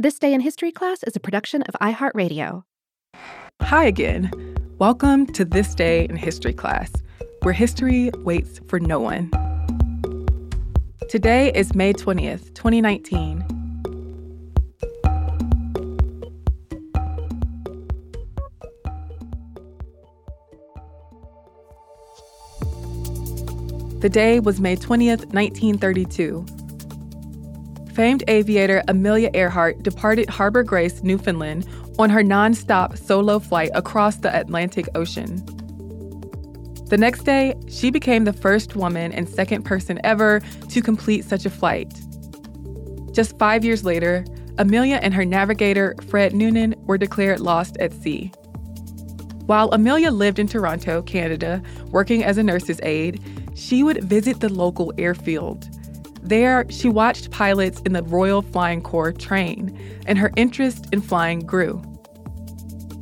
This Day in History class is a production of iHeartRadio. Hi again. Welcome to This Day in History class, where history waits for no one. Today is May 20th, 2019. The day was May 20th, 1932. Famed aviator Amelia Earhart departed Harbor Grace, Newfoundland, on her nonstop solo flight across the Atlantic Ocean. The next day, she became the first woman and second person ever to complete such a flight. Just five years later, Amelia and her navigator, Fred Noonan, were declared lost at sea. While Amelia lived in Toronto, Canada, working as a nurse's aide, she would visit the local airfield. There, she watched pilots in the Royal Flying Corps train, and her interest in flying grew.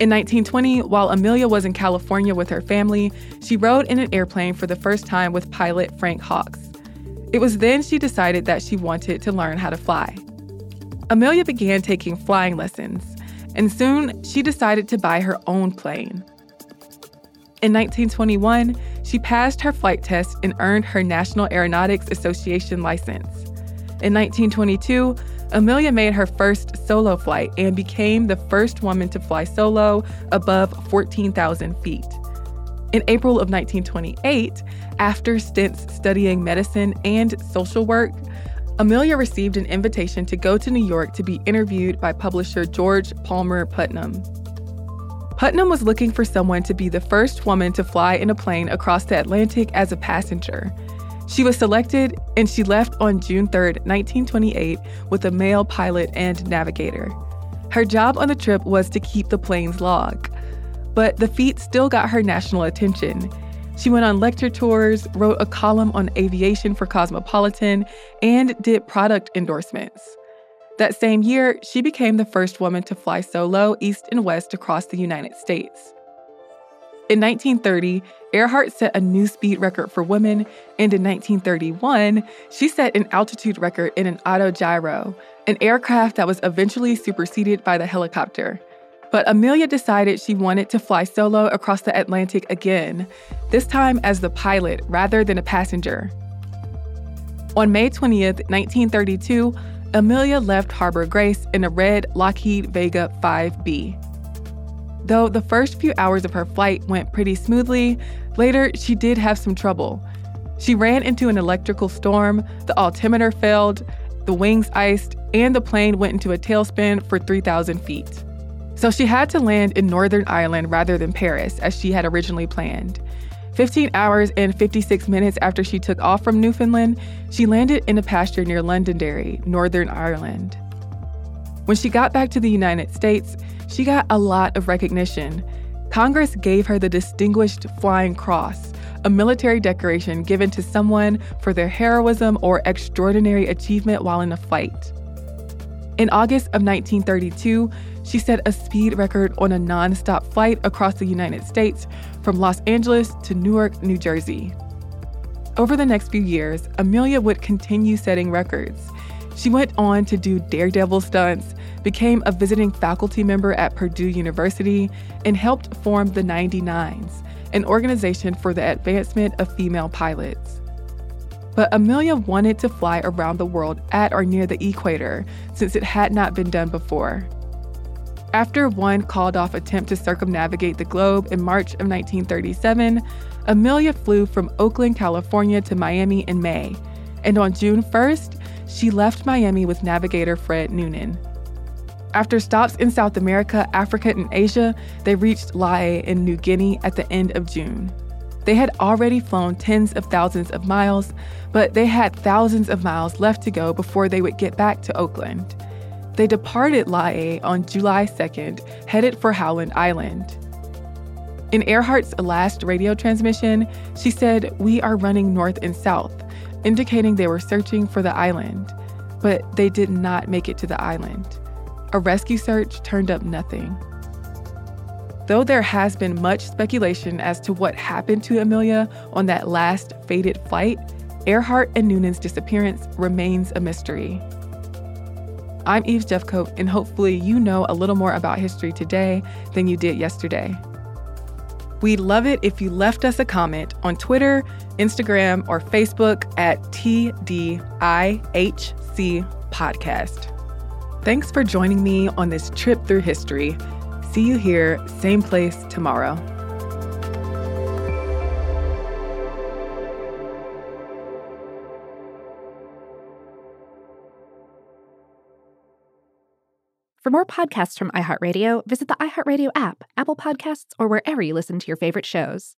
In 1920, while Amelia was in California with her family, she rode in an airplane for the first time with pilot Frank Hawks. It was then she decided that she wanted to learn how to fly. Amelia began taking flying lessons, and soon she decided to buy her own plane. In 1921, she passed her flight test and earned her National Aeronautics Association license. In 1922, Amelia made her first solo flight and became the first woman to fly solo above 14,000 feet. In April of 1928, after stints studying medicine and social work, Amelia received an invitation to go to New York to be interviewed by publisher George Palmer Putnam. Putnam was looking for someone to be the first woman to fly in a plane across the Atlantic as a passenger. She was selected and she left on June 3, 1928, with a male pilot and navigator. Her job on the trip was to keep the plane's log. But the feat still got her national attention. She went on lecture tours, wrote a column on aviation for Cosmopolitan, and did product endorsements. That same year, she became the first woman to fly solo east and west across the United States. In 1930, Earhart set a new speed record for women, and in 1931, she set an altitude record in an autogyro, an aircraft that was eventually superseded by the helicopter. But Amelia decided she wanted to fly solo across the Atlantic again, this time as the pilot rather than a passenger. On May 20th, 1932, Amelia left Harbor Grace in a red Lockheed Vega 5B. Though the first few hours of her flight went pretty smoothly, later she did have some trouble. She ran into an electrical storm, the altimeter failed, the wings iced, and the plane went into a tailspin for 3,000 feet. So she had to land in Northern Ireland rather than Paris, as she had originally planned. 15 hours and 56 minutes after she took off from Newfoundland, she landed in a pasture near Londonderry, Northern Ireland. When she got back to the United States, she got a lot of recognition. Congress gave her the Distinguished Flying Cross, a military decoration given to someone for their heroism or extraordinary achievement while in a fight. In August of 1932, she set a speed record on a nonstop flight across the United States from Los Angeles to Newark, New Jersey. Over the next few years, Amelia would continue setting records. She went on to do daredevil stunts, became a visiting faculty member at Purdue University, and helped form the 99s, an organization for the advancement of female pilots. But Amelia wanted to fly around the world at or near the equator since it had not been done before. After one called off attempt to circumnavigate the globe in March of 1937, Amelia flew from Oakland, California to Miami in May. And on June 1st, she left Miami with navigator Fred Noonan. After stops in South America, Africa, and Asia, they reached Lae in New Guinea at the end of June. They had already flown tens of thousands of miles, but they had thousands of miles left to go before they would get back to Oakland. They departed Lae on July 2nd, headed for Howland Island. In Earhart's last radio transmission, she said, We are running north and south, indicating they were searching for the island. But they did not make it to the island. A rescue search turned up nothing. Though there has been much speculation as to what happened to Amelia on that last fated flight, Earhart and Noonan's disappearance remains a mystery. I'm Eves Jeffcoat, and hopefully, you know a little more about history today than you did yesterday. We'd love it if you left us a comment on Twitter, Instagram, or Facebook at TDIHC Podcast. Thanks for joining me on this trip through history. See you here, same place tomorrow. For more podcasts from iHeartRadio, visit the iHeartRadio app, Apple Podcasts, or wherever you listen to your favorite shows.